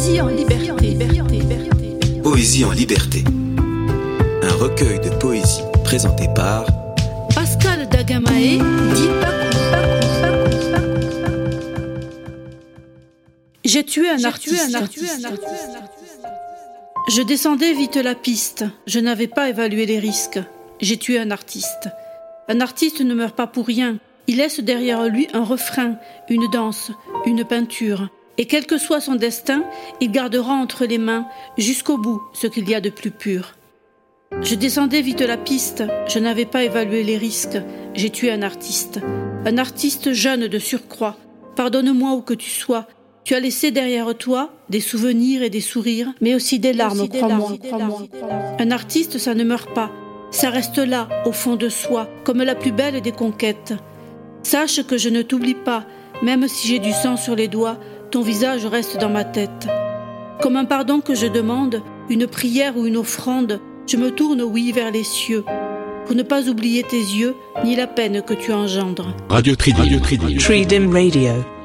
Poésie en liberté. Poésie en liberté. Un recueil de poésie présenté par Pascal Dagamae, dit J'ai tué un artiste. Je descendais vite la piste. Je n'avais pas évalué les risques. J'ai tué un artiste. Un artiste ne meurt pas pour rien. Il laisse derrière lui un refrain, une danse, une peinture. Et quel que soit son destin, il gardera entre les mains, jusqu'au bout, ce qu'il y a de plus pur. Je descendais vite la piste, je n'avais pas évalué les risques, j'ai tué un artiste. Un artiste jeune de surcroît. Pardonne-moi où que tu sois, tu as laissé derrière toi des souvenirs et des sourires, mais aussi des larmes, crois-moi. Un artiste, ça ne meurt pas, ça reste là, au fond de soi, comme la plus belle des conquêtes. Sache que je ne t'oublie pas, même si j'ai du sang sur les doigts, ton visage reste dans ma tête. Comme un pardon que je demande, une prière ou une offrande, je me tourne, oui, vers les cieux, pour ne pas oublier tes yeux, ni la peine que tu engendres. Radio Tridim. Radio Tridim Radio.